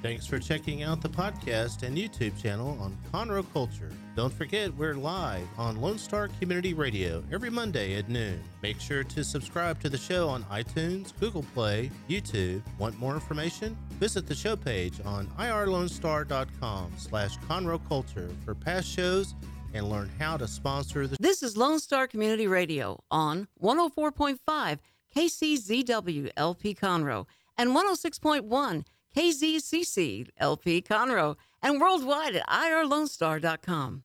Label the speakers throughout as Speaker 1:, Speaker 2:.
Speaker 1: Thanks for checking out the podcast and YouTube channel on Conroe Culture. Don't forget, we're live on Lone Star Community Radio every Monday at noon. Make sure to subscribe to the show on iTunes, Google Play, YouTube. Want more information? Visit the show page on irlonestar.com slash Conroe Culture for past shows and learn how to sponsor the
Speaker 2: This is Lone Star Community Radio on 104.5 KCZW LP Conroe and 106.1 KZCC LP Conroe and worldwide at irlonestar.com.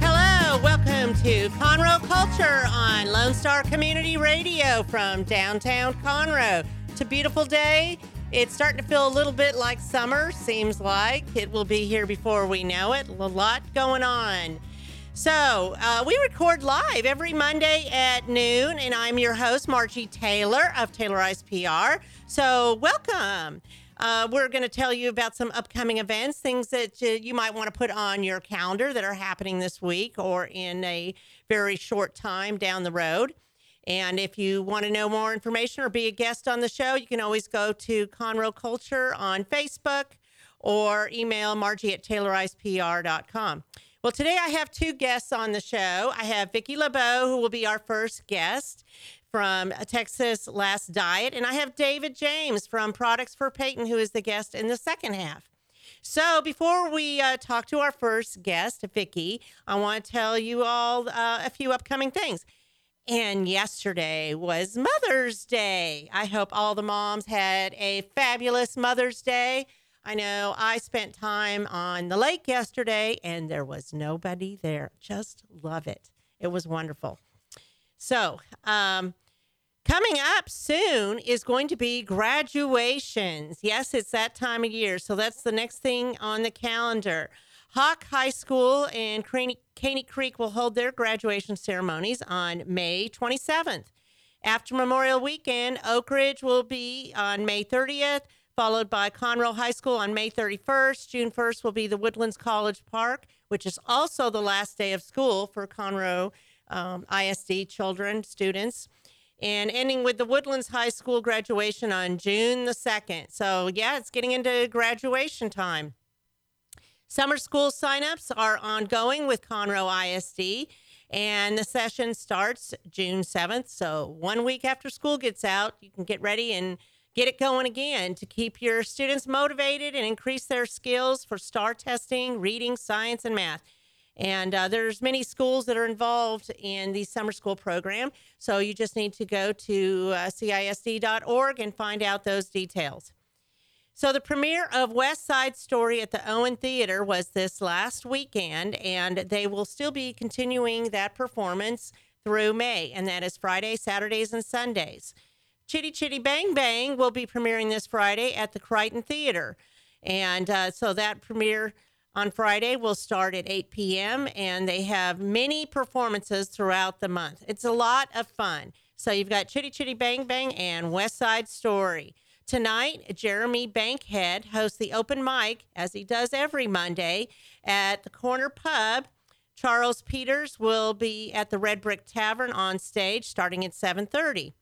Speaker 3: Hello, welcome to Conroe Culture on Lone Star Community Radio from downtown Conroe. It's a beautiful day. It's starting to feel a little bit like summer, seems like. It will be here before we know it. A lot going on. So, uh, we record live every Monday at noon, and I'm your host, Margie Taylor of Taylorized PR. So, welcome. Uh, we're going to tell you about some upcoming events, things that uh, you might want to put on your calendar that are happening this week or in a very short time down the road. And if you want to know more information or be a guest on the show, you can always go to Conroe Culture on Facebook or email margie at taylorizedpr.com. Well, today I have two guests on the show. I have Vicki LeBeau, who will be our first guest from Texas Last Diet, and I have David James from Products for Peyton, who is the guest in the second half. So, before we uh, talk to our first guest, Vicki, I want to tell you all uh, a few upcoming things. And yesterday was Mother's Day. I hope all the moms had a fabulous Mother's Day. I know I spent time on the lake yesterday and there was nobody there. Just love it. It was wonderful. So, um, coming up soon is going to be graduations. Yes, it's that time of year. So, that's the next thing on the calendar. Hawk High School and Caney, Caney Creek will hold their graduation ceremonies on May 27th. After Memorial Weekend, Oak Ridge will be on May 30th followed by Conroe High School on May 31st. June 1st will be the Woodlands College Park, which is also the last day of school for Conroe um, ISD children, students. And ending with the Woodlands High School graduation on June the 2nd. So, yeah, it's getting into graduation time. Summer school signups are ongoing with Conroe ISD, and the session starts June 7th. So, one week after school gets out, you can get ready and get it going again to keep your students motivated and increase their skills for STAR testing, reading, science, and math. And uh, there's many schools that are involved in the summer school program. So you just need to go to uh, CISD.org and find out those details. So the premiere of West Side Story at the Owen Theater was this last weekend, and they will still be continuing that performance through May, and that is Friday, Saturdays, and Sundays. Chitty Chitty Bang Bang will be premiering this Friday at the Crighton Theater. And uh, so that premiere on Friday will start at 8 p.m. and they have many performances throughout the month. It's a lot of fun. So you've got Chitty Chitty Bang Bang and West Side Story. Tonight, Jeremy Bankhead hosts the open mic, as he does every Monday, at the Corner Pub. Charles Peters will be at the Red Brick Tavern on stage starting at 7:30.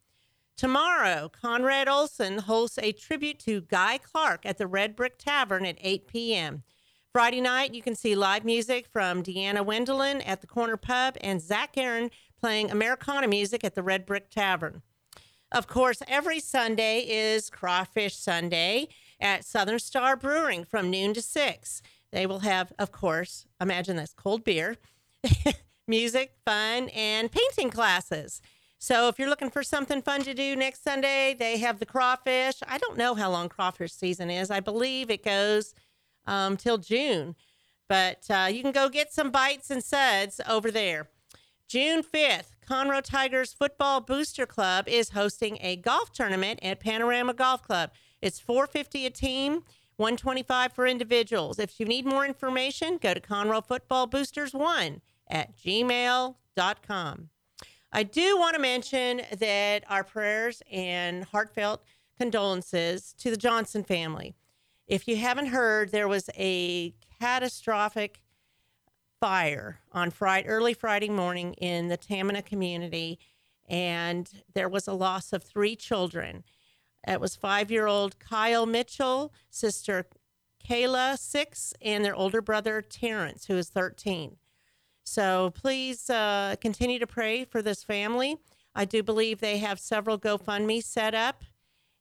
Speaker 3: Tomorrow, Conrad Olson hosts a tribute to Guy Clark at the Red Brick Tavern at 8 p.m. Friday night, you can see live music from Deanna Wendelin at the Corner Pub and Zach Aaron playing Americana music at the Red Brick Tavern. Of course, every Sunday is Crawfish Sunday at Southern Star Brewing from noon to 6. They will have, of course, imagine this cold beer, music, fun, and painting classes. So if you're looking for something fun to do next Sunday, they have the crawfish. I don't know how long crawfish season is. I believe it goes um, till June, but uh, you can go get some bites and suds over there. June 5th, Conroe Tigers Football Booster Club is hosting a golf tournament at Panorama Golf Club. It's 450 a team, 125 for individuals. If you need more information, go to Conroe Football Boosters 1 at gmail.com. I do want to mention that our prayers and heartfelt condolences to the Johnson family. If you haven't heard, there was a catastrophic fire on Friday, early Friday morning in the Tamina community, and there was a loss of three children. It was five year old Kyle Mitchell, sister Kayla, six, and their older brother Terrence, who is 13. So please uh, continue to pray for this family. I do believe they have several GoFundMe set up,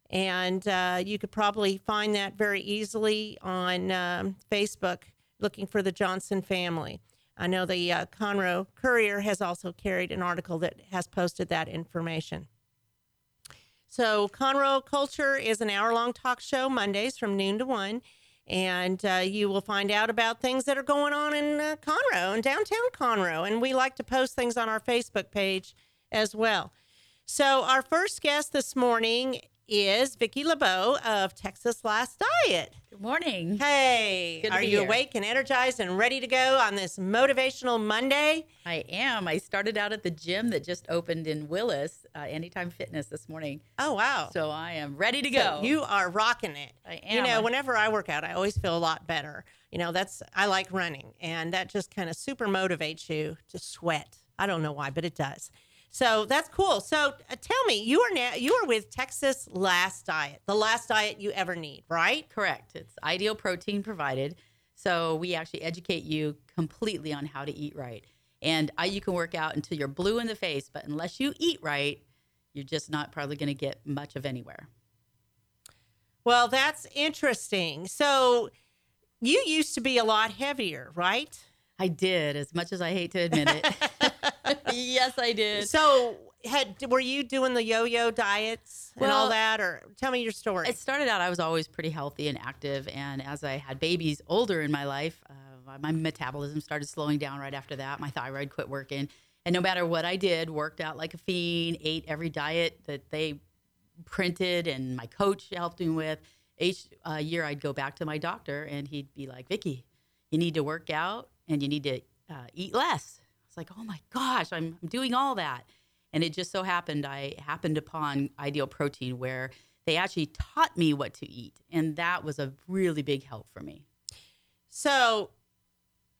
Speaker 3: and uh, you could probably find that very easily on um, Facebook looking for the Johnson family. I know the uh, Conroe Courier has also carried an article that has posted that information. So, Conroe Culture is an hour long talk show Mondays from noon to 1. And uh, you will find out about things that are going on in uh, Conroe and downtown Conroe. And we like to post things on our Facebook page as well. So, our first guest this morning is Vicki LeBeau of Texas Last Diet.
Speaker 4: Good morning.
Speaker 3: Hey,
Speaker 4: Good
Speaker 3: are you
Speaker 4: here.
Speaker 3: awake and energized and ready to go on this motivational Monday?
Speaker 4: I am. I started out at the gym that just opened in Willis, uh, Anytime Fitness, this morning.
Speaker 3: Oh, wow.
Speaker 4: So I am ready to
Speaker 3: So
Speaker 4: go.
Speaker 3: you are rocking it.
Speaker 4: I am.
Speaker 3: You know, whenever I work out, I always feel a lot better. You know, that's I like running, and that just kind of super motivates you to sweat. I don't know why, but it does. So that's cool. So uh, tell me, you are now you are with Texas Last Diet, the last diet you ever need, right?
Speaker 4: Correct. It's ideal protein provided. So we actually educate you completely on how to eat right. And I, you can work out until you're blue in the face, but unless you eat right, you're just not probably going to get much of anywhere.
Speaker 3: Well, that's interesting. So you used to be a lot heavier, right?
Speaker 4: I did, as much as I hate to admit it. yes, I did.
Speaker 3: So had were you doing the yo-yo diets and all that, or tell me your story?
Speaker 4: It started out, I was always pretty healthy and active. And as I had babies older in my life, uh, my metabolism started slowing down right after that. My thyroid quit working. And no matter what I did, worked out like a fiend, ate every diet that they printed and my coach helped me with. Each uh, year, I'd go back to my doctor and he'd be like, Vicki, you need to work out and you need to uh, eat less. Like, oh my gosh, I'm, I'm doing all that. And it just so happened I happened upon Ideal Protein where they actually taught me what to eat. And that was a really big help for me.
Speaker 3: So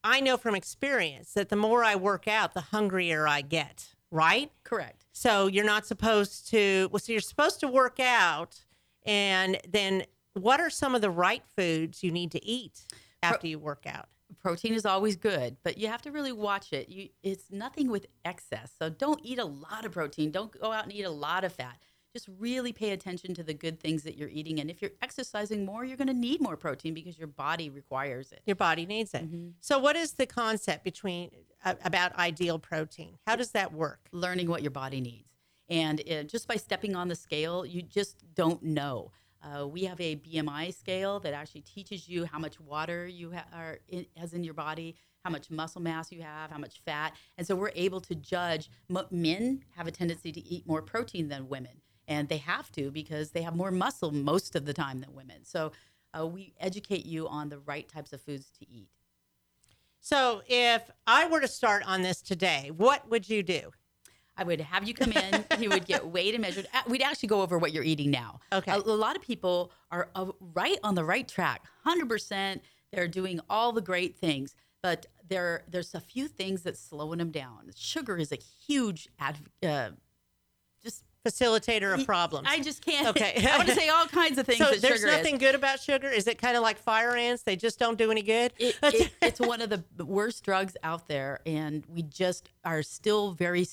Speaker 3: I know from experience that the more I work out, the hungrier I get, right?
Speaker 4: Correct.
Speaker 3: So you're not supposed to, well, so you're supposed to work out. And then what are some of the right foods you need to eat after you work out?
Speaker 4: Protein is always good, but you have to really watch it. You, it's nothing with excess. So don't eat a lot of protein. Don't go out and eat a lot of fat. Just really pay attention to the good things that you're eating. And if you're exercising more, you're going to need more protein because your body requires it.
Speaker 3: Your body needs it. So what is the concept between uh, about ideal protein? How does that work?
Speaker 4: learning what your body needs. And uh, just by stepping on the scale, you just don't know. Uh, we have a BMI scale that actually teaches you how much water you ha- are in, has in your body, how much muscle mass you have, how much fat, and so we're able to judge. M- men have a tendency to eat more protein than women, and they have to because they have more muscle most of the time than women. So uh, we educate you on the right types of foods to eat.
Speaker 3: So if I were to start on this today, what would you do?
Speaker 4: I would have you come in. you would get weighed and measured. Uh, We'd actually go over what you're eating now.
Speaker 3: Okay.
Speaker 4: A, a lot of people are uh, right on the right track. Hundred percent. They're doing all the great things, but there there's a few things that's slowing them down. Sugar is a huge adv- uh, just.
Speaker 3: Facilitator of problems.
Speaker 4: I just can't.
Speaker 3: Okay.
Speaker 4: I want to say all kinds of things
Speaker 3: so there's nothing
Speaker 4: is.
Speaker 3: good about sugar. Is it kind of like fire ants? They just don't do any good.
Speaker 4: It, it, it's one of the worst drugs out there, and we just are still very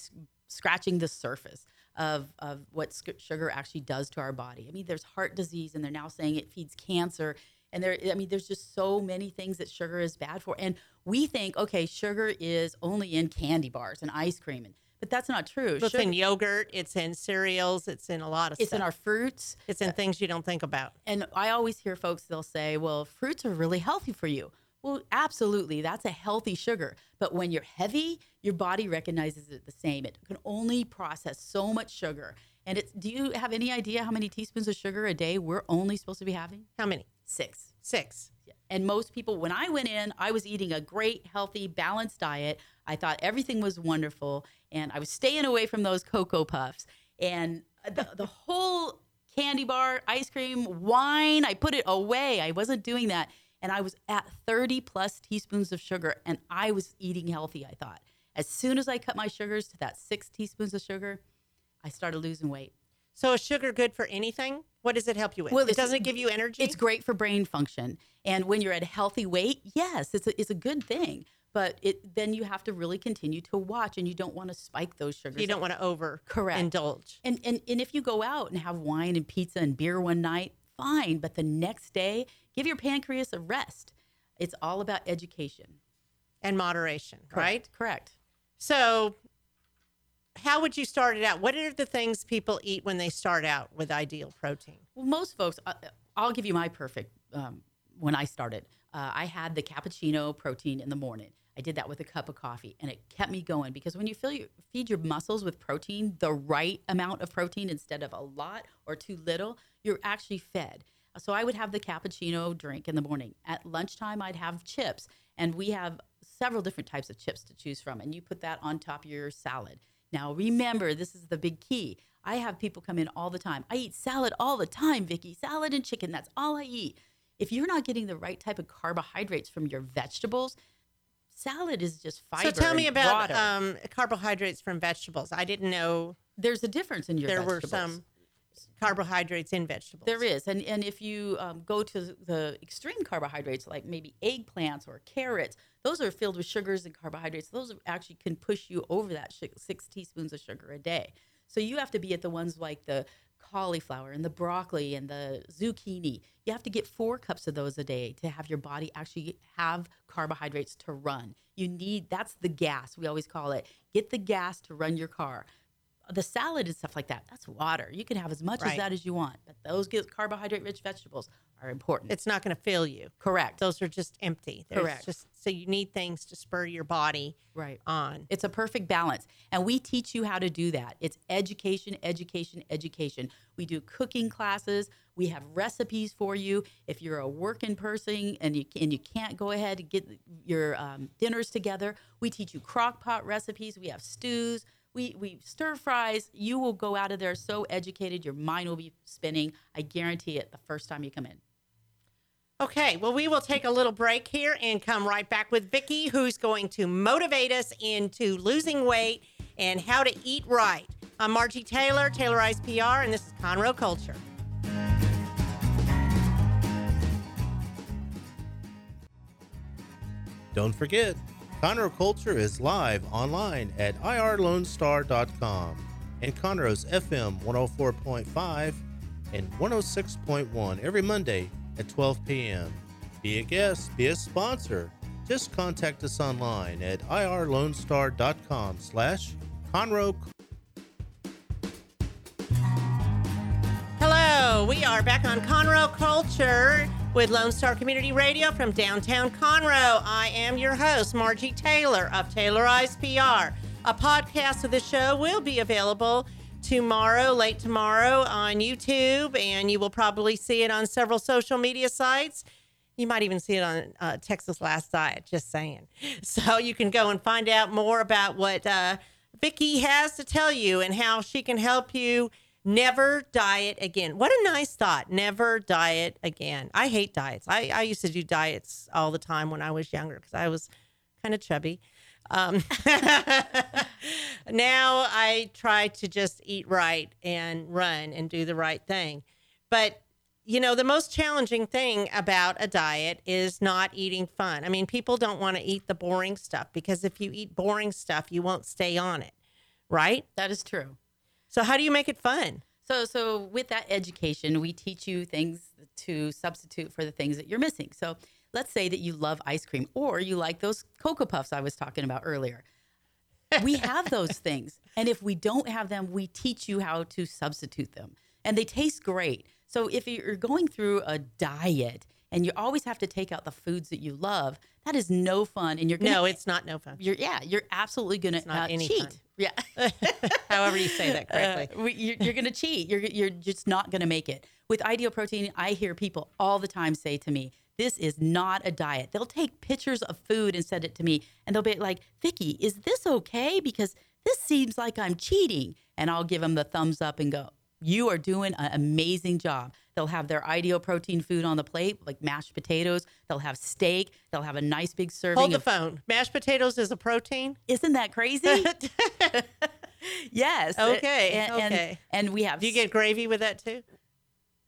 Speaker 4: scratching the surface of, of what sc- sugar actually does to our body. I mean, there's heart disease, and they're now saying it feeds cancer. And there, I mean, there's just so many things that sugar is bad for. And we think, okay, sugar is only in candy bars and ice cream, and but that's not true.
Speaker 3: it's
Speaker 4: Sugar-
Speaker 3: in yogurt. It's in cereals. It's in a lot of
Speaker 4: it's
Speaker 3: stuff.
Speaker 4: in our fruits.
Speaker 3: it's in things you don't think about.
Speaker 4: And I always hear folks, they'll say, well, fruits are really healthy for you. Well, absolutely. That's a healthy sugar. But when you're heavy, your body recognizes it the same. It can only process so much sugar. And it's, do you have any idea how many teaspoons of sugar a day we're only supposed to be having?
Speaker 3: How many?
Speaker 4: Six.
Speaker 3: Six.
Speaker 4: And most people, when I went in, I was eating a great, healthy, balanced diet. I thought everything was wonderful. And I was staying away from those Cocoa Puffs. And the, the whole candy bar, ice cream, wine, I put it away. I wasn't doing that. And I was at 30 plus teaspoons of sugar. And I was eating healthy, I thought. As soon as I cut my sugars to that six teaspoons of sugar, I started losing weight.
Speaker 3: So is sugar good for anything? What does it help you with?
Speaker 4: Well,
Speaker 3: it doesn't give you energy.
Speaker 4: It's great for brain function. And when you're at a healthy weight, yes, it's a, it's a good thing. But it then you have to really continue to watch and you don't want to spike those sugars.
Speaker 3: you don't want to over
Speaker 4: Correct.
Speaker 3: indulge.
Speaker 4: And, and and if you go out and have wine and pizza and beer one night, fine. But the next day, give your pancreas a rest. It's all about education.
Speaker 3: and moderation, right?
Speaker 4: Correct.
Speaker 3: So, how would you start it out? What are the things people eat when they start out with ideal protein?
Speaker 4: Well, most folks, uh, I'll give you my perfect. Um, when I started, uh, I had the cappuccino protein in the morning. I did that with a cup of coffee, and it kept me going because when you fill your, feed your muscles with protein, the right amount of protein instead of a lot or too little, you're actually fed. So I would have the cappuccino drink in the morning. At lunchtime, I'd have chips, and we have several different types of chips to choose from, and you put that on top of your salad. Now, remember, this is the big key. I have people come in all the time. I eat salad all the time, Vicky. Salad and chicken. That's all I eat. If you're not getting the right type of carbohydrates from your vegetables, salad is just fiber.
Speaker 3: so, tell me about um, carbohydrates from vegetables. I didn't know
Speaker 4: There's a difference in your
Speaker 3: there
Speaker 4: vegetables.
Speaker 3: were some carbohydrates in vegetables.
Speaker 4: There is, and and if you um, go to the extreme carbohydrates, like maybe eggplants or carrots, those are filled with sugars and carbohydrates. Those actually can push you over that shi six teaspoons of sugar a day. So you have to be at the ones like the cauliflower and the broccoli and the zucchini. You have to get four cups of those a day to have your body actually have carbohydrates to run. You need that's the gas we always call it. Get the gas to run your car the salad and stuff like that, that's water. You can have as much
Speaker 3: Right.
Speaker 4: as that as you want, but those carbohydrate rich vegetables are important.
Speaker 3: It's not going to fill you.
Speaker 4: correct.
Speaker 3: Those are just empty. There's
Speaker 4: Correct.
Speaker 3: Just so you need things to spur your body
Speaker 4: right.
Speaker 3: on.
Speaker 4: It's a perfect balance. And we teach you how to do that. It's education, education, education. We do cooking classes. We have recipes for you. If you're a working person and you, and you can't go ahead and get your um, dinners together, we teach you crock pot recipes. We have stews. We, we stir fries. You will go out of there so educated, your mind will be spinning. I guarantee it the first time you come in.
Speaker 3: Okay, well, we will take a little break here and come right back with Vicky, who's going to motivate us into losing weight and how to eat right. I'm Margie Taylor, Taylorized PR, and this is Conroe Culture.
Speaker 1: Don't forget, Conroe Culture is live online at irlonestar.com and Conroe's FM 104.5 and 106.1 every Monday at 12 p.m. Be a guest, be a sponsor. Just contact us online at irlonestar.com slash Conroe
Speaker 3: Hello, we are back on Conroe Culture with Lone Star Community Radio from downtown Conroe. I am your host, Margie Taylor of Taylorized PR. A podcast of the show will be available tomorrow, late tomorrow, on YouTube, and you will probably see it on several social media sites. You might even see it on uh, Texas Last Diet, just saying. So you can go and find out more about what uh, Vicki has to tell you and how she can help you never diet again. What a nice thought. Never diet again. I hate diets. I, I used to do diets all the time when I was younger because I was kind of chubby. Um, now I try to just eat right and run and do the right thing. But you know, the most challenging thing about a diet is not eating fun. I mean, people don't want to eat the boring stuff because if you eat boring stuff, you won't stay on it, right?
Speaker 4: That is true.
Speaker 3: So, how do you make it fun?
Speaker 4: So, so with that education, we teach you things to substitute for the things that you're missing. So, let's say that you love ice cream or you like those Cocoa Puffs I was talking about earlier. We have those things. And if we don't have them, we teach you how to substitute them. And they taste great. So, if you're going through a diet and you always have to take out the foods that you love, that is no fun. And you're gonna,
Speaker 3: No, it's not no fun.
Speaker 4: you're yeah, you're absolutely gonna
Speaker 3: not
Speaker 4: uh, cheat.
Speaker 3: fun.
Speaker 4: Yeah.
Speaker 3: However, you say that correctly.
Speaker 4: Uh, you're, you're going to cheat. You're, you're just not going to make it. With Ideal Protein, I hear people all the time say to me, this is not a diet. They'll take pictures of food and send it to me, and they'll be like, Vicky, is this okay? Because this seems like I'm cheating. And I'll give them the thumbs up and go, you are doing an amazing job. They'll have their ideal protein food on the plate, like mashed potatoes. They'll have steak. They'll have a nice big serving
Speaker 3: Hold the
Speaker 4: of.
Speaker 3: phone. Mashed potatoes is a protein.
Speaker 4: Isn't that crazy? yes.
Speaker 3: Okay,
Speaker 4: And, and-
Speaker 3: okay.
Speaker 4: And, we have
Speaker 3: Do you get gravy with that too?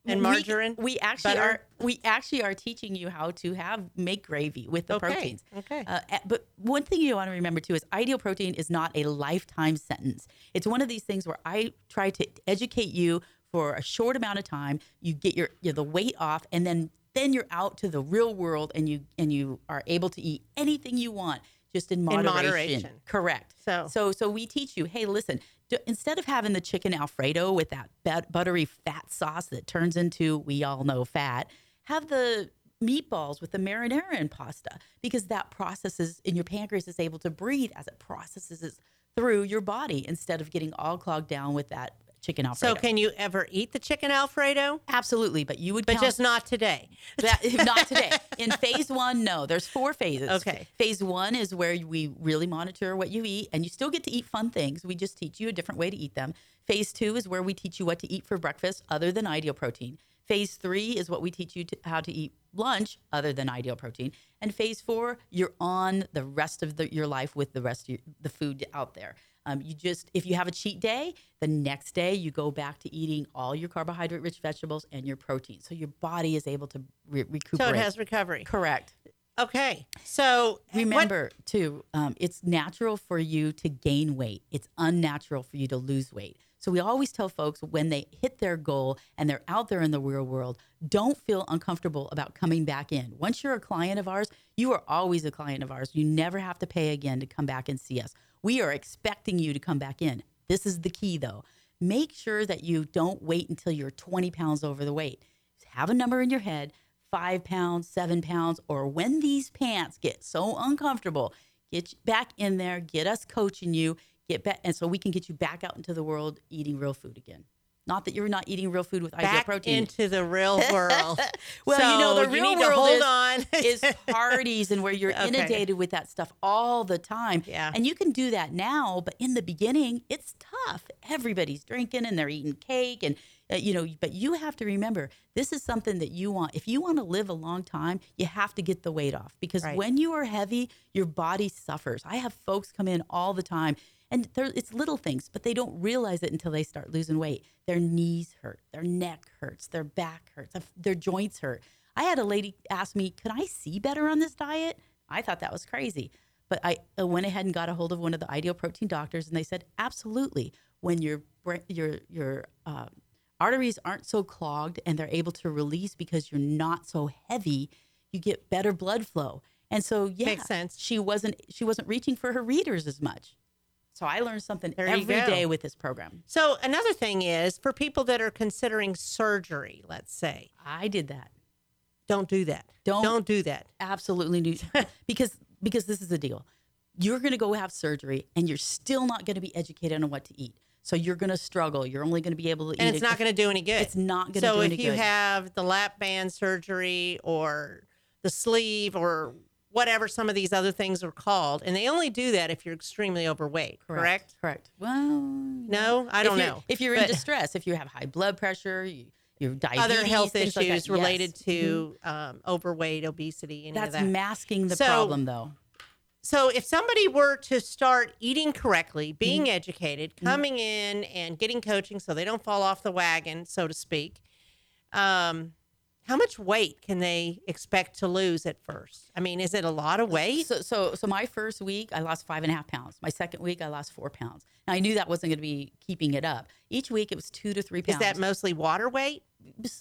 Speaker 3: And margarine?
Speaker 4: We, actually
Speaker 3: Butter?
Speaker 4: are. We actually are teaching you how to have make gravy with the
Speaker 3: Okay,
Speaker 4: proteins.
Speaker 3: okay.
Speaker 4: Uh, but one thing you want to remember too is ideal protein is not a lifetime sentence. It's one of these things where I try to educate you for a short amount of time. You get your, your the weight off, and then then you're out to the real world, and you and you are able to eat anything you want. Just in moderation.
Speaker 3: moderation.
Speaker 4: Correct.
Speaker 3: So-
Speaker 4: so so we teach you, hey, listen, d- instead of having the chicken alfredo with that but- buttery fat sauce that turns into we all know fat, have the meatballs with the marinara and pasta because that processes in your pancreas is able to breathe as it processes it through your body instead of getting all clogged down with that chicken alfredo.
Speaker 3: So can you ever eat the chicken Alfredo?
Speaker 4: Absolutely, but you would
Speaker 3: But
Speaker 4: count-
Speaker 3: just not today.
Speaker 4: that, not today. In phase one, no. There's four phases.
Speaker 3: Okay.
Speaker 4: Phase one is where we really monitor what you eat, and you still get to eat fun things. We just teach you a different way to eat them. Phase two is where we teach you what to eat for breakfast other than ideal protein. Phase three is what we teach you to, how to eat lunch other than ideal protein. And phase four, you're on the rest of the, your life with the rest of your, the food out there. Um, you just, if you have a cheat day, the next day you go back to eating all your carbohydrate rich vegetables and your protein. So your body is able to re- recuperate.
Speaker 3: So it has recovery.
Speaker 4: Correct.
Speaker 3: Okay. So what-
Speaker 4: Remember, too, um, it's natural for you to gain weight, it's unnatural for you to lose weight. So we always tell folks when they hit their goal and they're out there in the real world, don't feel uncomfortable about coming back in. Once you're a client of ours, you are always a client of ours. You never have to pay again to come back and see us. We are expecting you to come back in. This is the key, though. Make sure that you don't wait until you're 20 pounds over the weight. Have a number in your head five pounds, seven pounds, or when these pants get so uncomfortable, get back in there, get us coaching you, get back, and so we can get you back out into the world eating real food again. Not that you're not eating real food with ideal
Speaker 3: back
Speaker 4: protein.
Speaker 3: into the real world.
Speaker 4: well, you know, the real
Speaker 3: need to
Speaker 4: world
Speaker 3: hold
Speaker 4: is,
Speaker 3: on.
Speaker 4: is parties and where you're
Speaker 3: Okay.
Speaker 4: inundated with that stuff all the time.
Speaker 3: Yeah.
Speaker 4: And you can do that now, but in the beginning, it's tough. Everybody's drinking and they're eating cake and uh, you know, but you have to remember this is something that you want. If you want to live a long time, you have to get the weight off because
Speaker 3: Right.
Speaker 4: when you are heavy, your body suffers. I have folks come in all the time and it's little things, but they don't realize it until they start losing weight. Their knees hurt, their neck hurts, their back hurts, their joints hurt. I had a lady ask me, "Can I see better on this diet?" I thought that was crazy, but I went ahead and got a hold of one of the ideal protein doctors, and they said, "Absolutely. When your your your uh, arteries aren't so clogged and they're able to release because you're not so heavy, you get better blood flow." And so, yeah,
Speaker 3: Makes sense.
Speaker 4: She wasn't she wasn't reaching for her readers as much. So I learned something
Speaker 3: There
Speaker 4: every day with this program.
Speaker 3: So another thing is for people that are considering surgery, let's say,
Speaker 4: I did that.
Speaker 3: don't do that.
Speaker 4: Don't-
Speaker 3: don't do that.
Speaker 4: absolutely new because because this is the deal. You're going to go have surgery and you're still not going to be educated on what to eat. So you're going to struggle. You're only going to be able to
Speaker 3: And
Speaker 4: eat
Speaker 3: it's
Speaker 4: it-
Speaker 3: not going to do any good.
Speaker 4: It's not gonna
Speaker 3: So
Speaker 4: do any good.
Speaker 3: So if you have the lap band surgery or the sleeve or whatever some of these other things are called, and they only do that if you're extremely overweight, correct?
Speaker 4: Correct. Well,
Speaker 3: No, I don't
Speaker 4: if
Speaker 3: know.
Speaker 4: If you're in distress, if you have high blood pressure, you, your diabetes,
Speaker 3: other health
Speaker 4: things like that,
Speaker 3: issues related
Speaker 4: yes. Mm-hmm.
Speaker 3: to um, overweight, obesity, any
Speaker 4: That's
Speaker 3: of that.
Speaker 4: masking the
Speaker 3: So-
Speaker 4: problem, though.
Speaker 3: So if somebody were to start eating correctly, being
Speaker 4: Mm-hmm.
Speaker 3: educated, coming in and getting coaching so they don't fall off the wagon, so to speak, um, how much weight can they expect to lose at first? I mean, is it a lot of weight?
Speaker 4: So, so, so my first week, I lost five and a half pounds. My second week, I lost four pounds. Now I knew that wasn't going to be keeping it up. Each week, it was two to three pounds.
Speaker 3: Is that mostly water weight?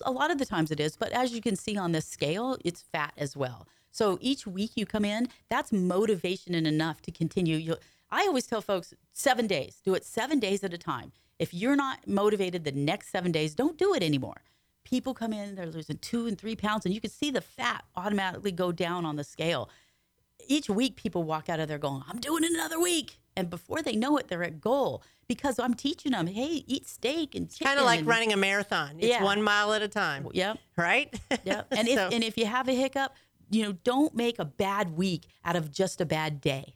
Speaker 4: a lot of the times it is, but as you can see on this scale, it's fat as well. So each week you come in, that's motivation and enough to continue. You, I always tell folks seven days, do it seven days at a time. If you're not motivated the next seven days, don't do it anymore. People come in, they're losing two and three pounds, and you can see the fat automatically go down on the scale. Each week, people walk out of there going, I'm doing it another week. And before they know it, they're at goal because I'm teaching them, hey, eat steak and chicken.
Speaker 3: Kind of like
Speaker 4: and-
Speaker 3: running a marathon. It's
Speaker 4: Yeah.
Speaker 3: one mile at a time,
Speaker 4: Yep.
Speaker 3: right?
Speaker 4: Yeah. And if and if you have a hiccup, you know, don't make a bad week out of just a bad day.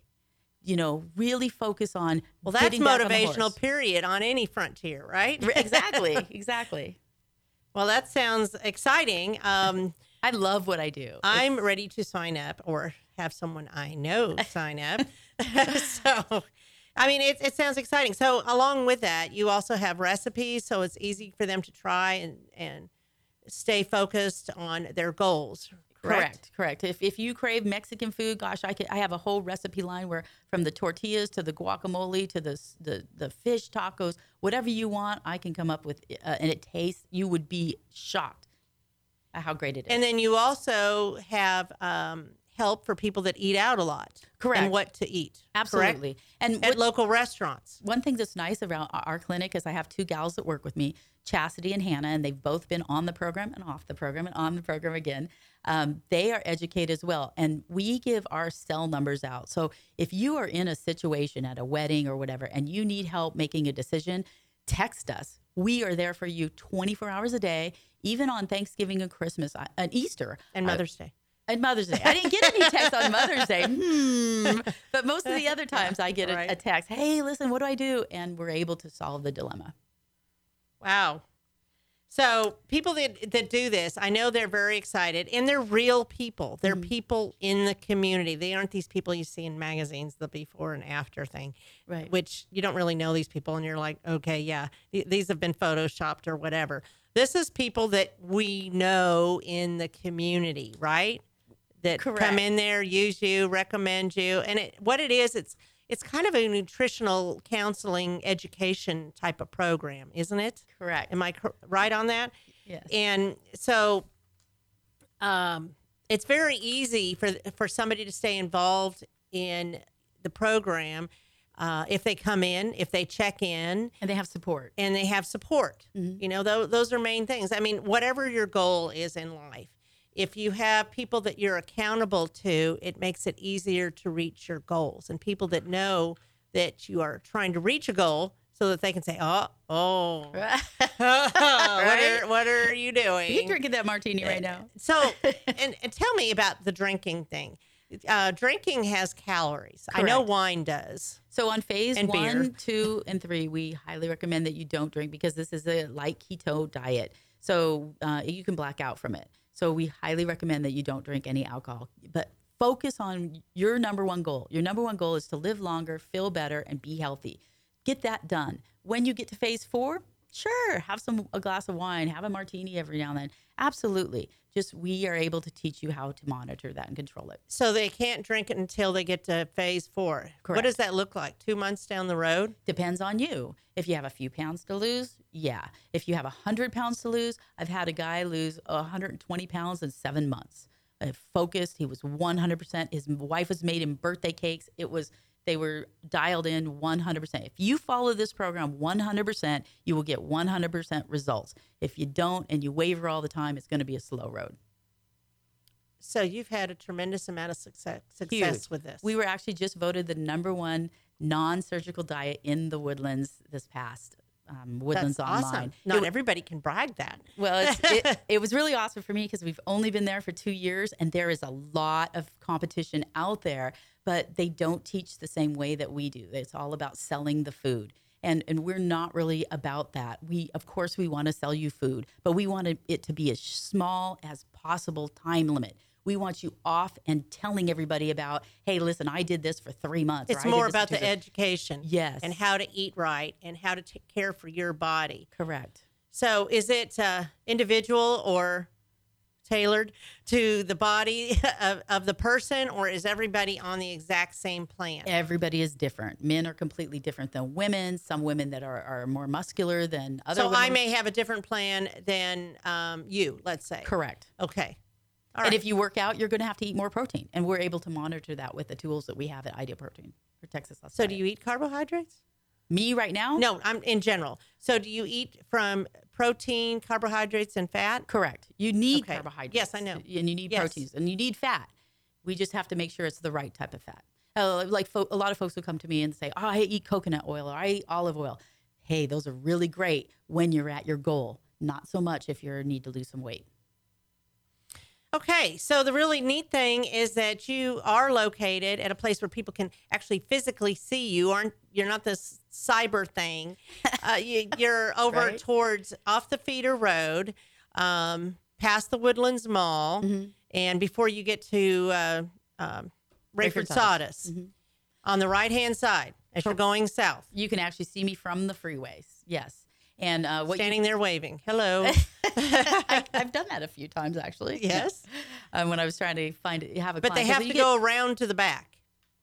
Speaker 4: You know, really focus on
Speaker 3: well, that's
Speaker 4: back on
Speaker 3: motivational, period, on any frontier, right?
Speaker 4: exactly. Exactly.
Speaker 3: well, that sounds exciting. Um,
Speaker 4: I love what I do.
Speaker 3: I'm ready to sign up or have someone I know sign up. so, I mean, it, it sounds exciting. So, along with that, you also have recipes, so it's easy for them to try and and stay focused on their goals. Correct.
Speaker 4: Correct. Correct. If, if you crave Mexican food, gosh, I could. I have a whole recipe line where from the tortillas to the guacamole to the the, the fish tacos, whatever you want, I can come up with, uh, and it tastes. You would be shocked at how great it is.
Speaker 3: And then you also have um, help for people that eat out a lot.
Speaker 4: Correct.
Speaker 3: And what to eat. correct?
Speaker 4: Absolutely. And
Speaker 3: At
Speaker 4: what-
Speaker 3: local restaurants.
Speaker 4: one thing that's nice around our- our clinic is I have two gals that work with me, Chastity and Hannah, and they've both been on the program and off the program and on the program again. Um, they are educated as well, and we give our cell numbers out. So if you are in a situation at a wedding or whatever, and you need help making a decision, text us. We are there for you 24 hours a day, even on Thanksgiving and Christmas I- and Easter
Speaker 3: And
Speaker 4: I-
Speaker 3: Mother's Day.
Speaker 4: and Mother's Day. I didn't get any text on Mother's Day. Hmm. But most of the other times I get a,
Speaker 3: Right.
Speaker 4: a text, hey, listen, what do I do? And we're able to solve the dilemma.
Speaker 3: Wow. So people that that do this, I know they're very excited, and they're real people. They're
Speaker 4: Mm-hmm.
Speaker 3: people in the community. They aren't these people you see in magazines, the before and after thing,
Speaker 4: Right.
Speaker 3: which you don't really know these people, and you're like, okay, yeah, th- these have been photoshopped or whatever. This is people that we know in the community, right? That come in there, use you, recommend you, and it, what it is, it's it's kind of a nutritional counseling education type of program, isn't it?
Speaker 4: Correct.
Speaker 3: Am I cor- right on that?
Speaker 4: Yes.
Speaker 3: And so, um, it's very easy for for somebody to stay involved in the program uh, if they come in, if they check in,
Speaker 4: And they have support.
Speaker 3: and they have support.
Speaker 4: Mm-hmm.
Speaker 3: You know, those those are main things. I mean, whatever your goal is in life, if you have people that you're accountable to, it makes it easier to reach your goals. And people that know that you are trying to reach a goal, so that they can say, "Oh, oh, what are what are you doing?"
Speaker 4: You're drinking that martini right now.
Speaker 3: So, and, and tell me about the drinking thing. Uh, drinking has calories. I know wine does.
Speaker 4: So on phase
Speaker 3: And beer.
Speaker 4: one, two, and three, we highly recommend that you don't drink because this is a light keto diet. So uh, you can black out from it. So we highly recommend that you don't drink any alcohol. But focus on your number one goal. Your number one goal is to live longer, feel better, and be healthy. Get that done. When you get to phase four, sure, have some a glass of wine, have a martini every now and then. Absolutely. Just we are able to teach you how to monitor that and control it.
Speaker 3: So they can't drink it until they get to phase four.
Speaker 4: Correct.
Speaker 3: What does that look like? Two months down the road?
Speaker 4: Depends on you. If you have a few pounds to lose, yeah. If you have 100 pounds to lose, I've had a guy lose 120 pounds in seven months. Uh, focused, he was 100%. His wife was made him birthday cakes. It was, they were dialed in 100%. If you follow this program 100%, you will get 100% results. If you don't and you waver all the time, it's going to be a slow road.
Speaker 3: So you've had a tremendous amount of success success
Speaker 4: Huge.
Speaker 3: with this.
Speaker 4: We were actually just voted the number one non-surgical diet in the Woodlands this past um, Woodlands
Speaker 3: That's
Speaker 4: Online.
Speaker 3: awesome. Not
Speaker 4: w-
Speaker 3: everybody can brag that.
Speaker 4: Well, it's, it, it was really awesome for me because we've only been there for two years, and there is a lot of competition out there, but they don't teach the same way that we do. It's all about selling the food. And, and we're not really about that. We, of course, we want to sell you food, but we want it to be as small as possible time limit. We want you off and telling everybody about, hey, listen, I did this for three months.
Speaker 3: It's more about the
Speaker 4: years."
Speaker 3: education.
Speaker 4: Yes.
Speaker 3: And how to eat right and how to take care for your body.
Speaker 4: Correct.
Speaker 3: So is it uh, individual or tailored to the body of, of the person, or is everybody on the exact same plan?
Speaker 4: Everybody is different. Men are completely different than women. Some women that are, are more muscular than other
Speaker 3: So
Speaker 4: women.
Speaker 3: I may have a different plan than um, you, let's say.
Speaker 4: Correct.
Speaker 3: Okay. All
Speaker 4: And
Speaker 3: right.
Speaker 4: if you work out, you're going to have to eat more protein. And we're able to monitor that with the tools that we have at Ideal Protein for Texas.
Speaker 3: So
Speaker 4: Diet.
Speaker 3: do you eat carbohydrates?
Speaker 4: Me right now?
Speaker 3: No, I'm in general. So do you eat from protein, carbohydrates, and fat?
Speaker 4: Correct. You need
Speaker 3: Okay.
Speaker 4: carbohydrates.
Speaker 3: Yes, I know.
Speaker 4: And you need
Speaker 3: Yes.
Speaker 4: proteins and you need fat. We just have to make sure it's the right type of fat. Uh, like fo- a lot of folks will come to me and say, "Oh, I eat coconut oil or I eat olive oil." Hey, those are really great when you're at your goal. Not so much if you need to lose some weight.
Speaker 3: Okay, so the really neat thing is that you are located at a place where people can actually physically see you. aren't You're not this cyber thing. Uh, you, you're over
Speaker 4: Right.
Speaker 3: towards off the feeder road, um, past the Woodlands Mall,
Speaker 4: Mm-hmm.
Speaker 3: and before you get to uh, um, Rayford
Speaker 4: Sawdust.
Speaker 3: Sawdust, on the right hand side. as you're going south.
Speaker 4: You can actually see me from the freeways. Yes. And uh, what you-
Speaker 3: Standing there waving. Hello.
Speaker 4: I, I've done that a few times actually.
Speaker 3: Yes.
Speaker 4: Um, when I was trying to find it, have a
Speaker 3: but they have to
Speaker 4: get-
Speaker 3: go around to the back.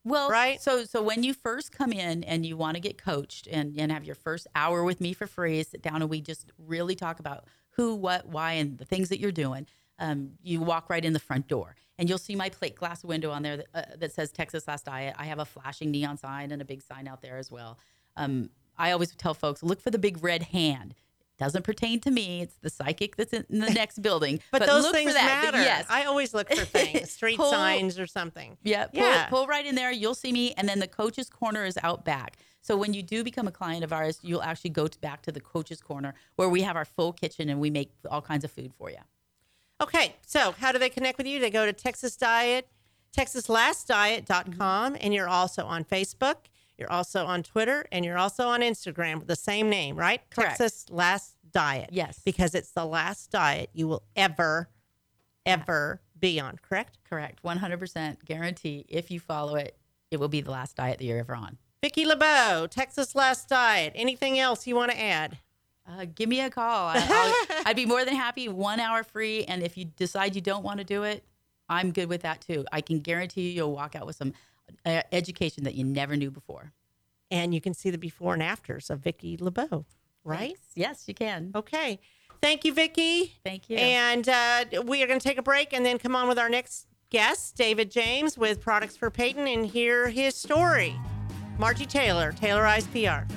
Speaker 4: well,
Speaker 3: right?
Speaker 4: So so when you first come in and you want to get coached and, and have your first hour with me for free, sit down and we just really talk about who, what, why, and the things that you're doing. Um, you walk right in the front door and you'll see my plate glass window on there that, uh, that says Texas Last Diet. I have a flashing neon sign and a big sign out there as well. Um, I always tell folks look for the big red hand. Doesn't pertain to me. It's the psychic that's in the next building.
Speaker 3: But, those
Speaker 4: look
Speaker 3: things matter.
Speaker 4: Yes,
Speaker 3: I always look for things, street
Speaker 4: Pull-
Speaker 3: signs or something.
Speaker 4: yeah, pull,
Speaker 3: Yeah.
Speaker 4: pull right in there. You'll see me, and then the coach's corner is out back. So when you do become a client of ours, you'll actually go to, back to the coach's corner where we have our full kitchen and we make all kinds of food for you.
Speaker 3: Okay, so how do they connect with you? They go to Texas Diet, TexasLastDiet.com, mm-hmm. and you're also on Facebook. You're also on Twitter, and you're also on Instagram with the same name, right?
Speaker 4: Correct.
Speaker 3: Texas Last Diet.
Speaker 4: Yes.
Speaker 3: Because it's the last diet you will ever, ever be on, correct?
Speaker 4: Correct, 100% guarantee. If you follow it, it will be the last diet that you're ever on.
Speaker 3: Vicki LeBeau, Texas Last Diet. Anything else you want to add?
Speaker 4: Uh, give me a call. I, I'd be more than happy. One hour free, and if you decide you don't want to do it, I'm good with that too. I can guarantee you, you'll walk out with some education that you never knew before.
Speaker 3: And you can see the before and afters of Vicki LeBeau, right?
Speaker 4: Thanks. Yes, you can.
Speaker 3: Okay. Thank you, Vicki.
Speaker 4: Thank you.
Speaker 3: And uh, we are going to take a break and then come on with our next guest, David James with Products for Peyton, and hear his story. Margie Taylor, Taylorized PR.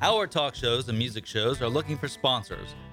Speaker 5: Our talk shows and music shows are looking for sponsors.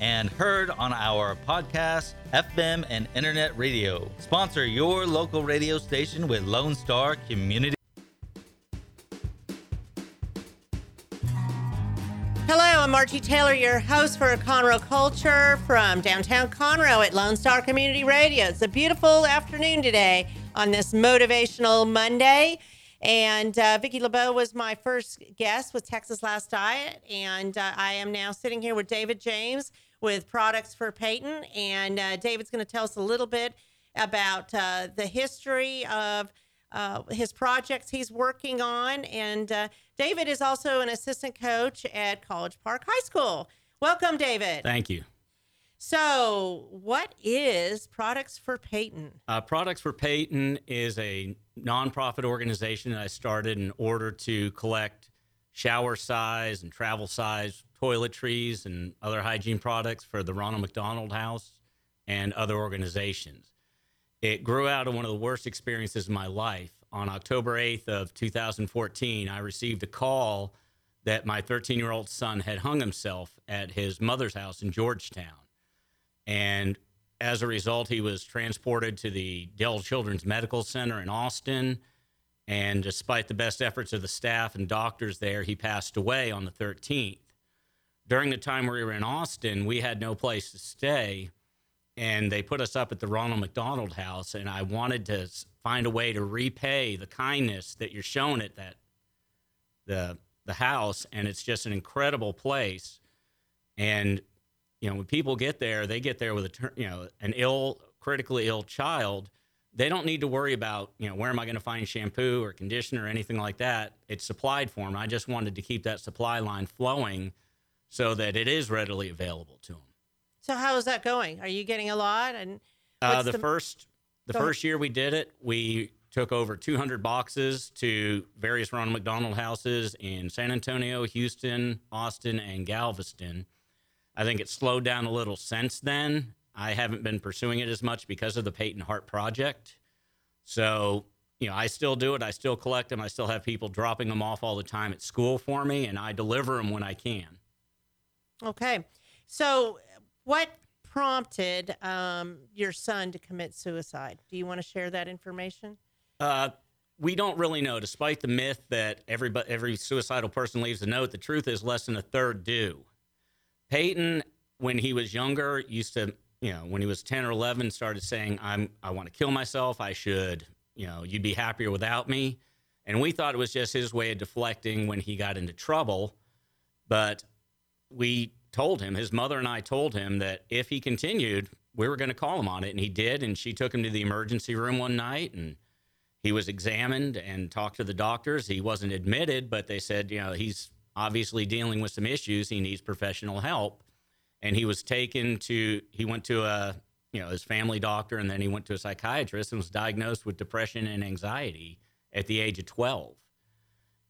Speaker 5: and heard on our podcast, FM, and internet radio. Sponsor your local radio station with Lone Star Community.
Speaker 3: Hello, I'm Margie Taylor, your host for Conroe Culture from downtown Conroe at Lone Star Community Radio. It's a beautiful afternoon today on this motivational Monday. And uh, Vicki LeBeau was my first guest with Texas Last Diet. And uh, I am now sitting here with David James with Products for Peyton. And uh, David's going to tell us a little bit about uh, the history of uh, his projects he's working on. And uh, David is also an assistant coach at College Park High School. Welcome, David.
Speaker 6: Thank you.
Speaker 3: So, what is Products for Peyton?
Speaker 6: Uh, Products for Peyton is a nonprofit organization that I started in order to collect shower size and travel size toiletries and other hygiene products for the Ronald McDonald House and other organizations. It grew out of one of the worst experiences of my life. On October 8th of 2014, I received a call that my 13-year-old son had hung himself at his mother's house in Georgetown. And as a result, he was transported to the Dell Children's Medical Center in Austin. And despite the best efforts of the staff and doctors there, he passed away on the 13th. During the time we were in Austin, we had no place to stay. And they put us up at the Ronald McDonald House. And I wanted to find a way to repay the kindness that you're shown at that the the house. And it's just an incredible place. And you know, when people get there, they get there with a you know an ill, critically ill child. They don't need to worry about you know where am I going to find shampoo or conditioner or anything like that. It's supplied for them. I just wanted to keep that supply line flowing so that it is readily available to them.
Speaker 3: So, how is that going? Are you getting a lot? And
Speaker 6: Uh,
Speaker 3: what's
Speaker 6: the, first the
Speaker 3: Go ahead.
Speaker 6: first year we did it, we took over 200 boxes to various Ronald McDonald houses in San Antonio, Houston, Austin, and Galveston. I think it slowed down a little since then. I haven't been pursuing it as much because of the Peyton Hart project. So, you know, I still do it. I still collect them. I still have people dropping them off all the time at school for me, and I deliver them when I can.
Speaker 3: Okay. So, what prompted um, your son to commit suicide? Do you want to share that information?
Speaker 6: Uh, we don't really know. Despite the myth that everybody, every suicidal person leaves a note, the truth is less than a third do. Peyton, when he was younger, used to, you know, when he was 10 or 11, started saying, I'm, I want to kill myself. I should, you know, you'd be happier without me. And we thought it was just his way of deflecting when he got into trouble. But we told him, his mother and I told him that if he continued, we were going to call him on it. And he did. And she took him to the emergency room one night and he was examined and talked to the doctors. He wasn't admitted, but they said, you know, he's obviously dealing with some issues. He needs professional help. And he was taken to, he went to a, you know, his family doctor and then he went to a psychiatrist and was diagnosed with depression and anxiety at the age of 12.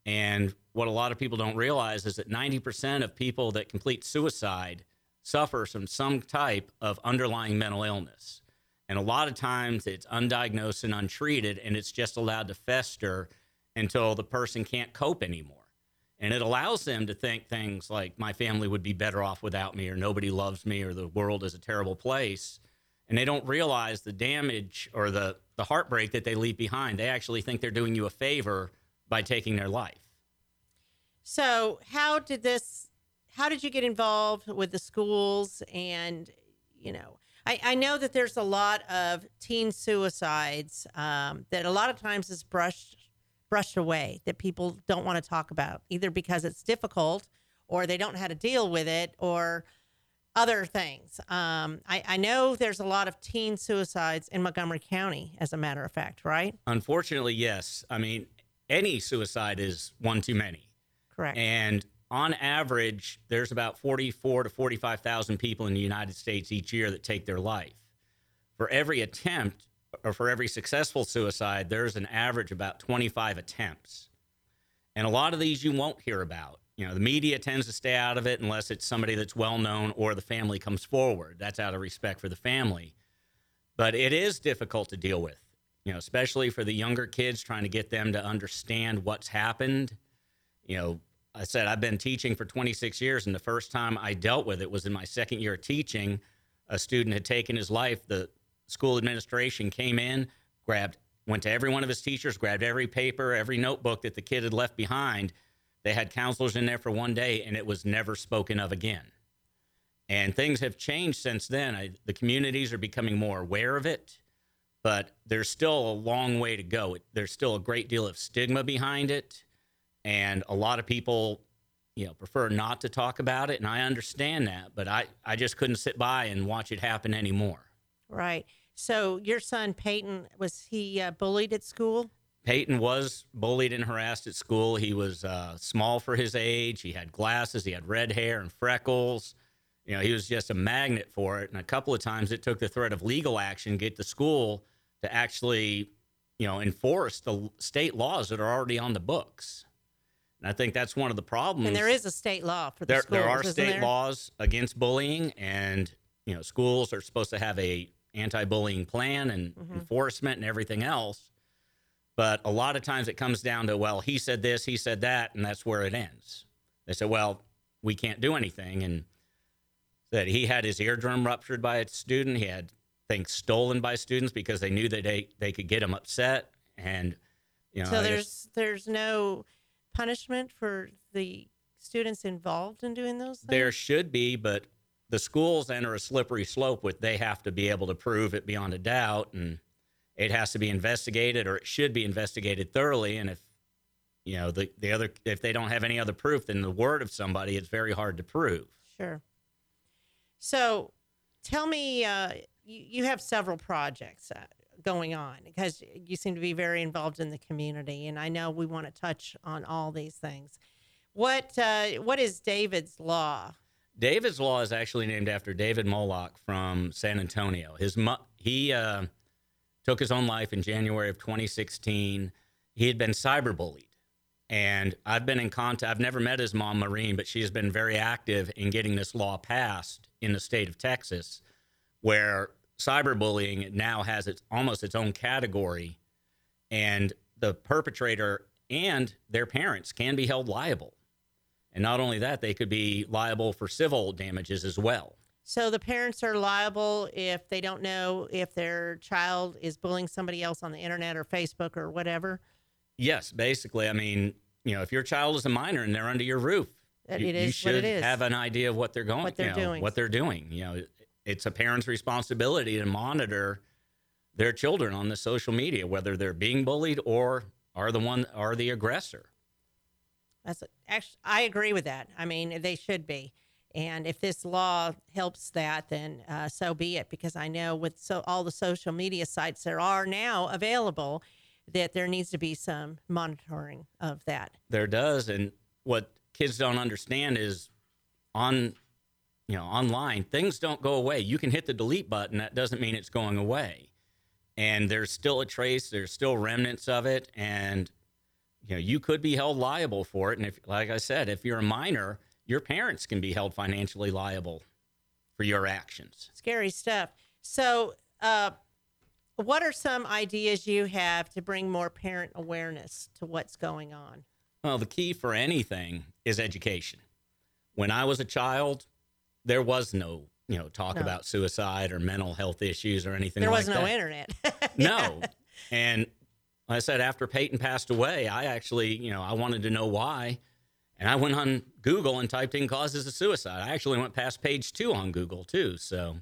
Speaker 6: And what a lot of people don't realize is that 90% of people that complete suicide suffer from some type of underlying mental illness. And a lot of times it's undiagnosed and untreated, and it's just allowed to fester until the person can't cope anymore. And it allows them to think things like, my family would be better off without me, or nobody loves me, or the world is a terrible place. And they don't realize the damage or the, the heartbreak that they leave behind. They actually think they're doing you a favor by taking their life.
Speaker 3: So, how did this? How did you get involved with the schools? And you know, I, I know that there's a lot of teen suicides um, that a lot of times is brushed brushed away that people don't want to talk about, either because it's difficult or they don't know how to deal with it or other things. Um, I, I know there's a lot of teen suicides in Montgomery County, as a matter of fact, right?
Speaker 6: Unfortunately, yes. I mean, any suicide is one too many.
Speaker 3: Correct.
Speaker 6: And on average, there's about 44 to 45,000 people in the United States each year that take their life. For every attempt for every successful suicide, there's an average about 25 attempts. And a lot of these you won't hear about. You know, the media tends to stay out of it unless it's somebody that's well known or the family comes forward. That's out of respect for the family. But it is difficult to deal with, you know, especially for the younger kids trying to get them to understand what's happened. You know, I said I've been teaching for 26 years, and the first time I dealt with it was in my second year of teaching. A student had taken his life. The school administration came in, grabbed, went to every one of his teachers, grabbed every paper, every notebook that the kid had left behind. They had counselors in there for one day, and it was never spoken of again. And things have changed since then. I, the communities are becoming more aware of it, but there's still a long way to go. It, there's still a great deal of stigma behind it and a lot of people you know prefer not to talk about it and i understand that but i i just couldn't sit by and watch it happen anymore
Speaker 3: right so your son peyton was he uh, bullied at school
Speaker 6: peyton was bullied and harassed at school he was uh, small for his age he had glasses he had red hair and freckles you know he was just a magnet for it and a couple of times it took the threat of legal action get the school to actually you know enforce the state laws that are already on the books and I think that's one of the problems.
Speaker 3: And there is a state law for the
Speaker 6: there,
Speaker 3: schools.
Speaker 6: There are state
Speaker 3: there?
Speaker 6: laws against bullying, and you know schools are supposed to have a anti-bullying plan and mm-hmm. enforcement and everything else. But a lot of times it comes down to well, he said this, he said that, and that's where it ends. They said, well, we can't do anything, and that he had his eardrum ruptured by a student. He had things stolen by students because they knew that they they could get him upset, and you know.
Speaker 3: So there's there's no punishment for the students involved in doing those things?
Speaker 6: There should be, but the schools enter a slippery slope with they have to be able to prove it beyond a doubt and it has to be investigated or it should be investigated thoroughly and if you know the, the other if they don't have any other proof than the word of somebody it's very hard to prove.
Speaker 3: Sure. So tell me uh, you, you have several projects uh, going on because you seem to be very involved in the community and i know we want to touch on all these things. What uh, what is david's law
Speaker 6: david's law is actually named after david molak from san antonio. His mo- he uh, took his own life in january of 2016 he had been cyberbullied. And i've been in contact i've never met his mom maurine but she has been very active in getting this law passed in the state of texas where cyberbullying now has its almost its own category, and the perpetrator and their parents can be held liable. And not only that, they could be liable for civil damages as well.
Speaker 3: So the parents are liable if they don't know if their child is bullying somebody else on the internet or Facebook or whatever.
Speaker 6: Yes, basically. I mean, you know, if your child is a minor and they're under your roof, you,
Speaker 3: it
Speaker 6: you
Speaker 3: is what
Speaker 6: should
Speaker 3: it is.
Speaker 6: have an idea of what they're going,
Speaker 3: What they're
Speaker 6: you know,
Speaker 3: doing.
Speaker 6: what they're doing. You know, it's a parent's responsibility to monitor their children on the social media, whether they're being bullied or are the one are the aggressor.
Speaker 3: That's actually, I agree with that. I mean, they should be. And if this law helps that, then uh, so be it. Because I know with so all the social media sites there are now available, that there needs to be some monitoring of that.
Speaker 6: There does, and what kids don't understand is on you know online things don't go away. You can hit the delete button. That doesn't mean it's going away. And there's still a trace. There's still remnants of it, and you know you could be held liable for it. And if, like I said, if you're a minor, your parents can be held financially liable for your actions.
Speaker 3: Scary stuff. So, uh, what are some ideas you have to bring more parent awareness to what's going on?
Speaker 6: Well, the key for anything is education. When I was a child, there was no, you know, talk
Speaker 3: No.
Speaker 6: about suicide or mental health issues or anything
Speaker 3: there
Speaker 6: like
Speaker 3: was no
Speaker 6: that.
Speaker 3: internet.
Speaker 6: No. And I said, after Peyton passed away, I actually, you know, I wanted to know why. And I went on Google and typed in causes of suicide. I actually went past page two on Google too. So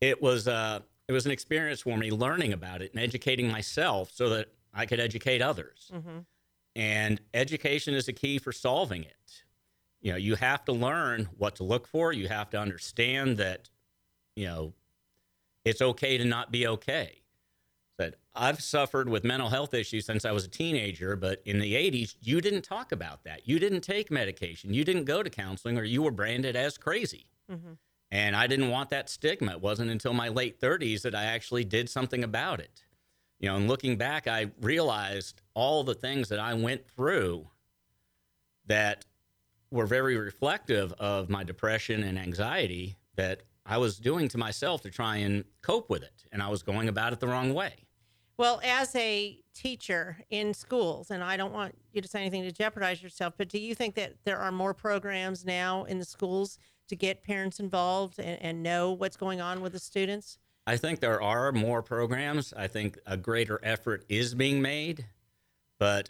Speaker 6: it was uh it was an experience for me learning about it and educating myself so that I could educate others. And education is a key for solving it. You know, you have to learn what to look for. You have to understand that, you know, it's okay to not be okay. That I've suffered with mental health issues since I was a teenager, but in the 80s, you didn't talk about that. You didn't take medication. You didn't go to counseling, or you were branded as crazy. Mm-hmm. And I didn't want that stigma. It wasn't until my late 30s that I actually did something about it. You know, and looking back, I realized all the things that I went through that were very reflective of my depression and anxiety that I was doing to myself to try and cope with it. And I was going about it the wrong way.
Speaker 3: Well, as a teacher in schools, and I don't want you to say anything to jeopardize yourself, but do you think that there are more programs now in the schools to get parents involved and, and know what's going on with the students?
Speaker 6: I think there are more programs. I think a greater effort is being made, but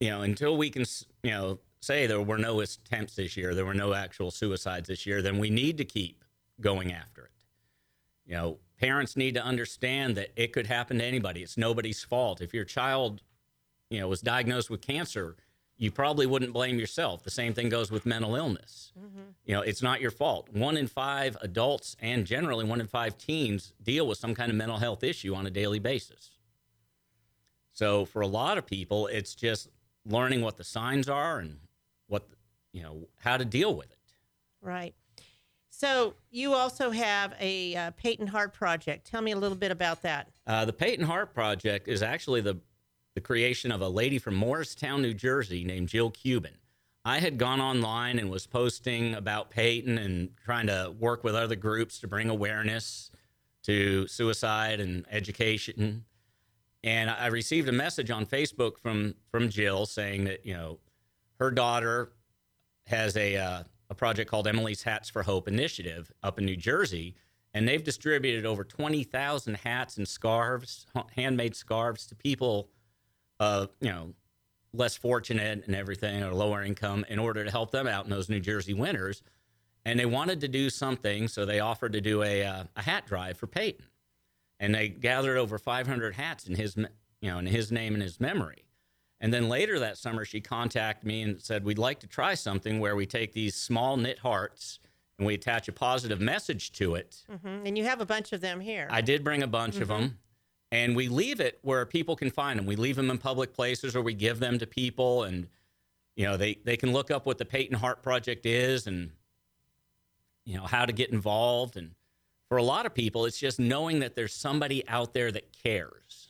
Speaker 6: you know, until we can, you know, say there were no attempts this year, there were no actual suicides this year, then we need to keep going after it. You know, parents need to understand that it could happen to anybody. It's nobody's fault. If your child, you know, was diagnosed with cancer, you probably wouldn't blame yourself. The same thing goes with mental illness. Mm-hmm. You know, it's not your fault. One in five adults and generally one in five teens deal with some kind of mental health issue on a daily basis. So for a lot of people, it's just learning what the signs are and what, you know, how to deal with it.
Speaker 3: Right. So you also have a uh, Peyton Heart project. Tell me a little bit about that.
Speaker 6: Uh, the Peyton Heart Project is actually the, the creation of a lady from Morristown, New Jersey named Jill Kubin. I had gone online and was posting about Peyton and trying to work with other groups to bring awareness to suicide and education. And I received a message on Facebook from from Jill saying that you know her daughter has a uh, a project called Emily's Hats for Hope initiative up in New Jersey, and they've distributed over twenty thousand hats and scarves, handmade scarves, to people, uh, you know, less fortunate and everything or lower income, in order to help them out in those New Jersey winters. And they wanted to do something, so they offered to do a uh, a hat drive for Peyton, and they gathered over five hundred hats in his, you know, in his name and his memory. And then later that summer, she contacted me and said, We'd like to try something where we take these small knit hearts and we attach a positive message to it.
Speaker 3: hmm And you have a bunch of them here.
Speaker 6: I did bring a bunch of them. And we leave it where people can find them. We leave them in public places or we give them to people. And, you know, they, they can look up what the Peyton Heart Project is and, you know, how to get involved. And for a lot of people, it's just knowing that there's somebody out there that cares.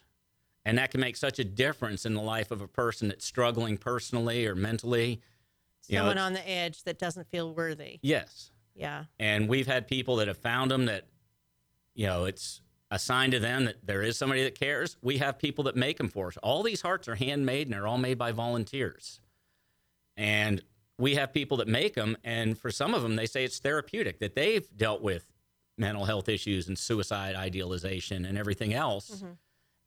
Speaker 6: And that can make such a difference in the life of a person that's struggling personally or mentally. You know,
Speaker 3: Someone on the edge that doesn't feel worthy.
Speaker 6: Yes.
Speaker 3: Yeah.
Speaker 6: And we've had people that have found them that, you know, it's a sign to them that there is somebody that cares. We have people that make them for us. All these hearts are handmade and they're all made by volunteers. And we have people that make them, and for some of them, they say it's therapeutic that they've dealt with mental health issues and suicide idealization and everything else.
Speaker 3: Mm-hmm.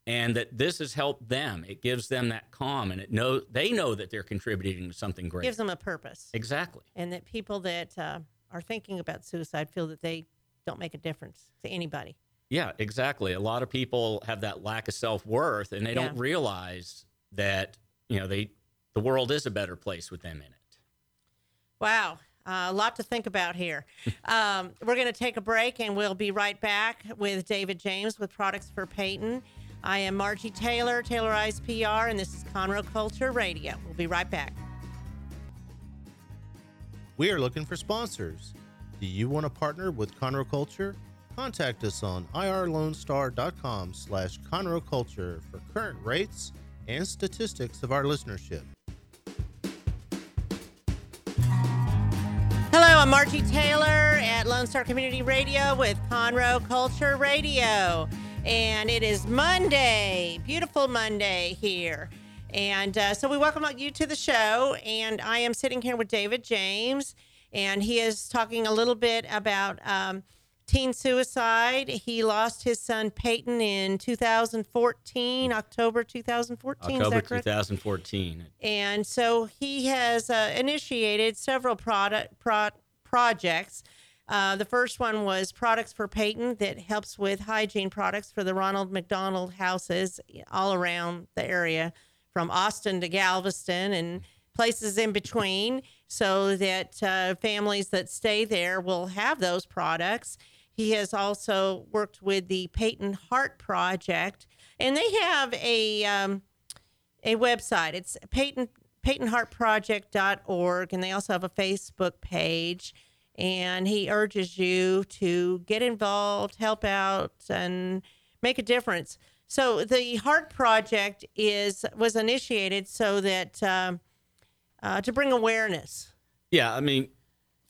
Speaker 6: And that this has helped them. It gives them that calm, and it know they know that they're contributing to something great.
Speaker 3: Gives them a purpose.
Speaker 6: exactly.
Speaker 3: and that people that uh, are thinking about suicide feel that they don't make a difference to anybody.
Speaker 6: Yeah, exactly. A lot of people have that lack of self worth, and they don't realize that you know they the world is a better place with them in it.
Speaker 3: Wow. Uh, a lot to think about here. Um, we're going to take a break and we'll be right back with David James with Products for Peyton. I am Margie Taylor, Taylorized PR, and this is Conroe Culture Radio. We'll be right back.
Speaker 1: We are looking for sponsors. Do you want to partner with Conroe Culture? Contact us on irlonestar.com slash Conroe Culture for current rates and statistics of our listenership.
Speaker 3: Hello, I'm Margie Taylor at Lone Star Community Radio with Conroe Culture Radio. And it is Monday, beautiful Monday here. And uh, so we welcome you to the show. And I am sitting here with David James, and he is talking a little bit about um, teen suicide. He lost his son Peyton in 2014, October 2014. is
Speaker 6: October
Speaker 3: that
Speaker 6: 2014.
Speaker 3: And so he has uh, initiated several product pro- projects. Uh, the first one was Products for Peyton that helps with hygiene products for the Ronald McDonald houses all around the area, from Austin to Galveston and places in between, so that uh, families that stay there will have those products. He has also worked with the Peyton Heart Project, and they have a um, a website. It's Peyton PeytonHeartProject.org, and they also have a Facebook page. And he urges you to get involved, help out, and make a difference. So the Heart Project is was initiated so that um, uh, to bring awareness.
Speaker 6: Yeah, I mean,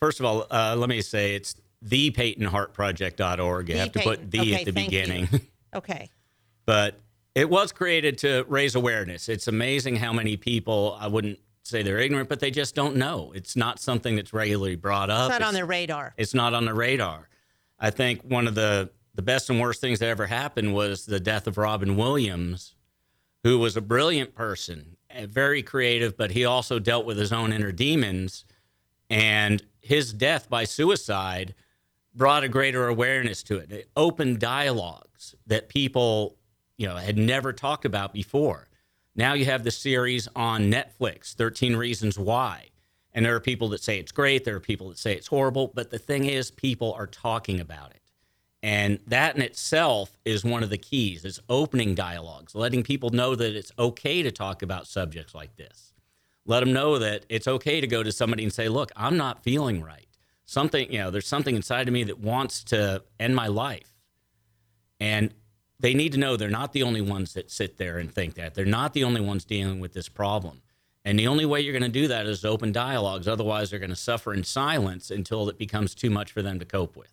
Speaker 6: first of all, uh, let me say it's thepeytonheartproject.org. You
Speaker 3: The
Speaker 6: have to
Speaker 3: Peyton-
Speaker 6: put the
Speaker 3: okay,
Speaker 6: at the
Speaker 3: thank you.
Speaker 6: beginning.
Speaker 3: Okay.
Speaker 6: but it was created to raise awareness. It's amazing how many people, I wouldn't say they're ignorant, but they just don't know. It's not something that's regularly brought up.
Speaker 3: It's not on their radar.
Speaker 6: It's not on the radar. I think one of the, the best and worst things that ever happened was the death of Robin Williams, who was a brilliant person, eh, very creative, but he also dealt with his own inner demons. And his death by suicide brought a greater awareness to it. It opened dialogues that people, you know, had never talked about before. Now you have the series on Netflix, 13 Reasons Why. And there are people that say it's great, there are people that say it's horrible, but the thing is people are talking about it. And that in itself is one of the keys is opening dialogues, letting people know that it's okay to talk about subjects like this. Let them know that it's okay to go to somebody and say, "Look, I'm not feeling right. Something, you know, there's something inside of me that wants to end my life." And they need to know they're not the only ones that sit there and think that. They're not the only ones dealing with this problem. And the only way you're going to do that is to open dialogues. Otherwise, they're going to suffer in silence until it becomes too much for them to cope with.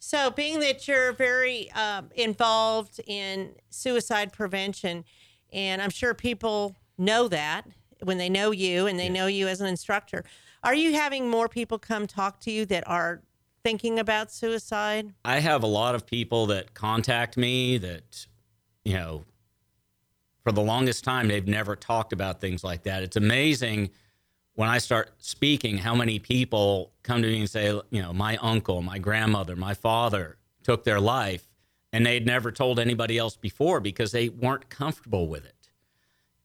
Speaker 3: So, being that you're very um, involved in suicide prevention, and I'm sure people know that when they know you and they know you as an instructor, are you having more people come talk to you that are thinking about suicide?
Speaker 6: I have a lot of people that contact me that, you know, for the longest time, they've never talked about things like that. It's amazing when I start speaking how many people come to me and say, you know, my uncle, my grandmother, my father took their life and they'd never told anybody else before because they weren't comfortable with it.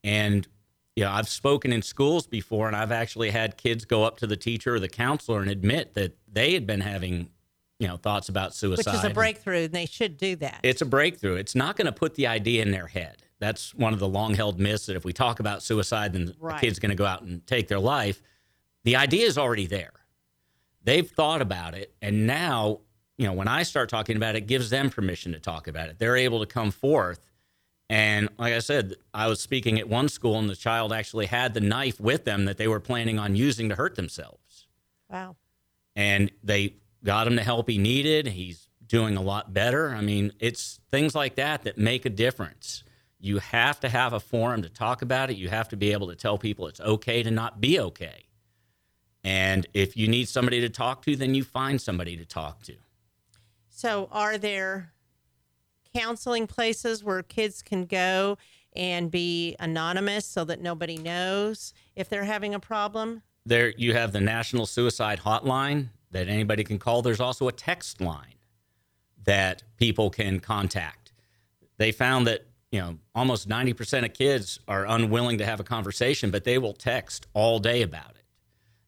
Speaker 6: And, you know, I've spoken in schools before and I've actually had kids go up to the teacher or the counselor and admit that they had been having, you know, thoughts about suicide.
Speaker 3: Which is a breakthrough, and they should do that.
Speaker 6: It's a breakthrough. It's not going to put the idea in their head. That's one of the long held myths that if we talk about suicide, then
Speaker 3: Right.
Speaker 6: the kid's going to go out and take their life. The idea is already there. They've thought about it. And now, you know, when I start talking about it, it gives them permission to talk about it. They're able to come forth. And like I said, I was speaking at one school, and the child actually had the knife with them that they were planning on using to hurt themselves
Speaker 3: wow.
Speaker 6: and they got him the help he needed. He's doing a lot better. I mean, it's things like that that make a difference. You have to have a forum to talk about it. You have to be able to tell people it's okay to not be okay. And if you need somebody to talk to, then you find somebody to talk to.
Speaker 3: So, are there counseling places where kids can go and be anonymous so that nobody knows if they're having a problem?
Speaker 6: There, you have the National Suicide Hotline that anybody can call. There's also a text line that people can contact. They found that you know almost 90% of kids are unwilling to have a conversation, but they will text all day about it.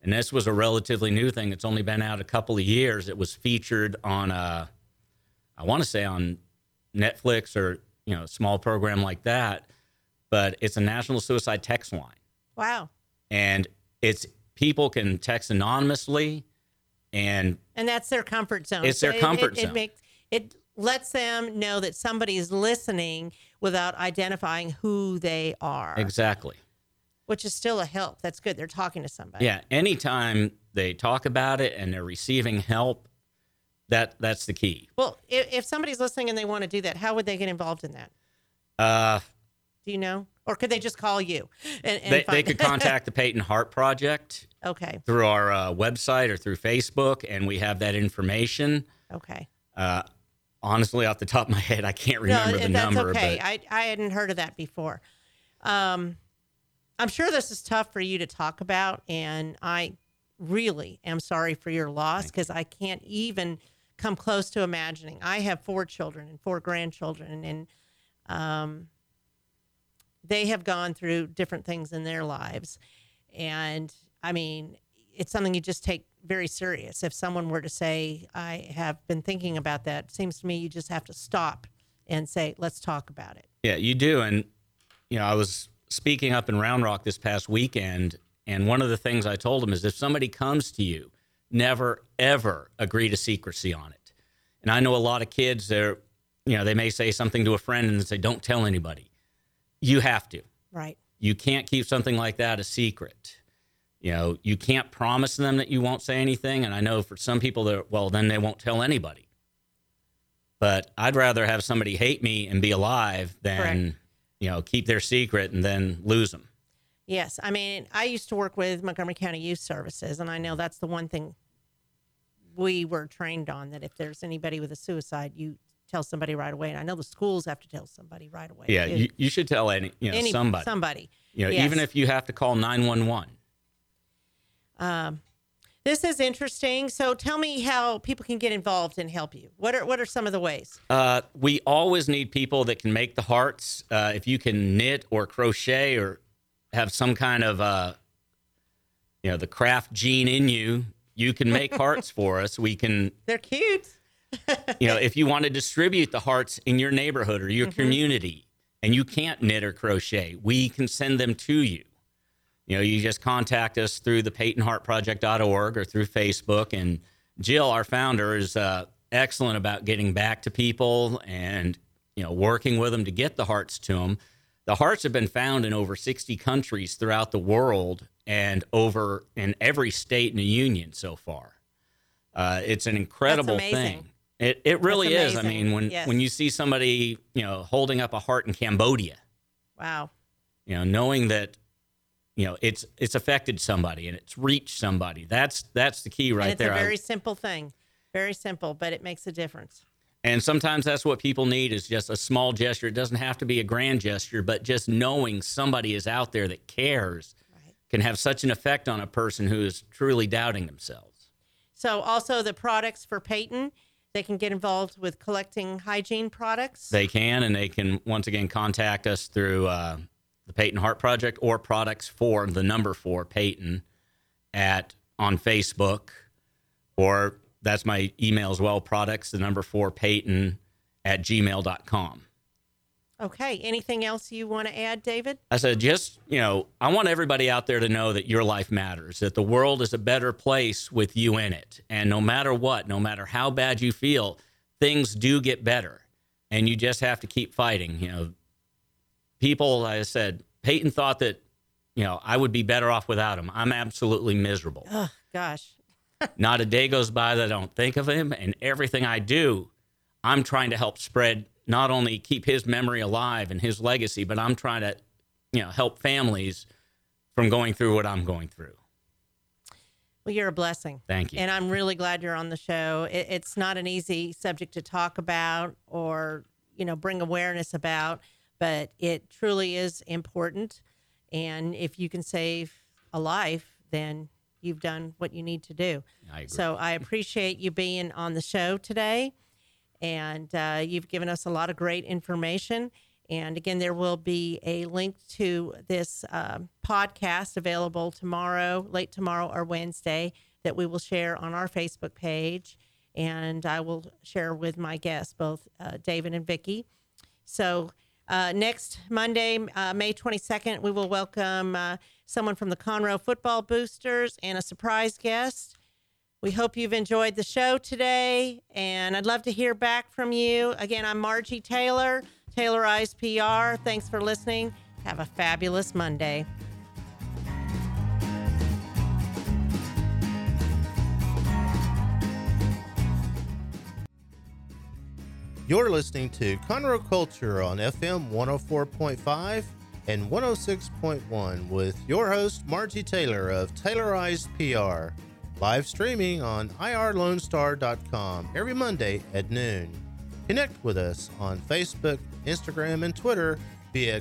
Speaker 6: And this was a relatively new thing. It's only been out a couple of years. It was featured on a, I want to say on Netflix or you know a small program like that. But it's a national suicide text line,
Speaker 3: Wow.
Speaker 6: and it's people can text anonymously, and
Speaker 3: And that's their comfort zone.
Speaker 6: It's their
Speaker 3: it-
Speaker 6: comfort
Speaker 3: it,
Speaker 6: zone.
Speaker 3: It, makes, it lets them know that somebody is listening without identifying who they are,
Speaker 6: exactly.
Speaker 3: which is still a help. That's good. They're talking to somebody.
Speaker 6: Yeah, anytime they talk about it and they're receiving help, that that's the key.
Speaker 3: Well, if, if somebody's listening and they want to do that, how would they get involved in that?
Speaker 6: Uh,
Speaker 3: Do you know? Or could they just call you? And, and
Speaker 6: they, they could contact the Peyton Heart Project
Speaker 3: okay.
Speaker 6: through our uh, website or through Facebook, and we have that information.
Speaker 3: Okay.
Speaker 6: Uh, honestly, off the top of my head, I can't remember
Speaker 3: no,
Speaker 6: the
Speaker 3: that's
Speaker 6: number.
Speaker 3: okay.
Speaker 6: But
Speaker 3: I I hadn't heard of that before. Um, I'm sure this is tough for you to talk about, and I really am sorry for your loss because I can't even come close to imagining. I have four children and four grandchildren, and um, they have gone through different things in their lives, and I mean, it's something you just take very serious. If someone were to say, "I have been thinking about that," seems to me you just have to stop and say, "Let's talk about it."
Speaker 6: Yeah, you do. And, you know, I was speaking up in Round Rock this past weekend, and one of the things I told them is if somebody comes to you, never, ever agree to secrecy on it. And I know a lot of kids, they're, you know, they may say something to a friend and say, don't tell anybody. You have to.
Speaker 3: Right.
Speaker 6: You can't keep something like that a secret. You know, you can't promise them that you won't say anything. And I know for some people, that well, then they won't tell anybody. But I'd rather have somebody hate me and be alive than,
Speaker 3: Correct.
Speaker 6: you know, keep their secret and then lose them.
Speaker 3: Yes. I mean, I used to work with Montgomery County Youth Services, and I know that's the one thing we were trained on that if there's anybody with a suicide, you tell somebody right away. And I know the schools have to tell somebody right away.
Speaker 6: Yeah, you, you should tell any, you know,
Speaker 3: Any-
Speaker 6: somebody.
Speaker 3: Somebody.
Speaker 6: You know,
Speaker 3: yes.
Speaker 6: even if you have to call 911.
Speaker 3: Um, this is interesting. So tell me how people can get involved and help you. What are what are some of the ways?
Speaker 6: Uh, we always need people that can make the hearts. Uh, if you can knit or crochet or have some kind of, uh, you know, the craft gene in you, you can make hearts for us. We can,
Speaker 3: They're cute.
Speaker 6: you know, if you want to distribute the hearts in your neighborhood or your community and you can't knit or crochet, we can send them to you. You know, you just contact us through the PeytonHeartProject.org or through Facebook. And Jill, our founder, is uh, excellent about getting back to people and, you know, working with them to get the hearts to them. The hearts have been found in over 60 countries throughout the world and over in every state in the union so far. Uh, it's an incredible thing. It, it really is. I mean, when
Speaker 3: Yes.
Speaker 6: when you see somebody, you know, holding up a heart in Cambodia,
Speaker 3: Wow.
Speaker 6: you know, knowing that, you know, it's it's affected somebody and it's reached somebody. That's that's the key right
Speaker 3: and it's
Speaker 6: there.
Speaker 3: a
Speaker 6: I-
Speaker 3: very simple thing. Very simple, but it makes a difference.
Speaker 6: and sometimes that's what people need is just a small gesture. It doesn't have to be a grand gesture, but just knowing somebody is out there that cares can have such an effect on a person who is truly doubting themselves.
Speaker 3: So also the products for Peyton, they can get involved with collecting hygiene products.
Speaker 6: They can, and they can once again contact us through uh, the Peyton Heart Project or products for the number four Peyton at on Facebook, or that's my email as well. Products the number four Peyton at gmail.com.
Speaker 3: okay. Anything else you want to add, David?
Speaker 6: I said, just, you know, I want everybody out there to know that your life matters, that the world is a better place with you in it. And no matter what, no matter how bad you feel, things do get better. And you just have to keep fighting. You know, people, like I said, Peyton thought that, you know, I would be better off without him. I'm absolutely miserable.
Speaker 3: Oh gosh.
Speaker 6: Not a day goes by that I don't think of him. And everything I do, I'm trying to help spread, not only keep his memory alive and his legacy, but I'm trying to, you know, help families from going through what I'm going through.
Speaker 3: Well, you're a blessing.
Speaker 6: Thank you.
Speaker 3: And I'm really glad you're on the show. It, it's not an easy subject to talk about or, you know, bring awareness about, but it truly is important. And if you can save a life, then you've done what you need to do.
Speaker 6: I agree.
Speaker 3: So I appreciate you being on the show today. And uh, you've given us a lot of great information. And again, there will be a link to this uh, podcast available tomorrow, late tomorrow or Wednesday, that we will share on our Facebook page. And I will share with my guests, both uh, David and Vicki. So uh, next Monday, uh, May 22nd, we will welcome uh, someone from the Conroe Football Boosters and a surprise guest. We hope you've enjoyed the show today, and I'd love to hear back from you. Again, I'm Margie Taylor, Taylorized PR. Thanks for listening. Have a fabulous Monday.
Speaker 1: You're listening to Conroe Culture on FM 104.5 and 106.1 with your host, Margie Taylor of Taylorized PR. Live streaming on irlonestar.com every Monday at noon. Connect with us on Facebook, Instagram, and Twitter via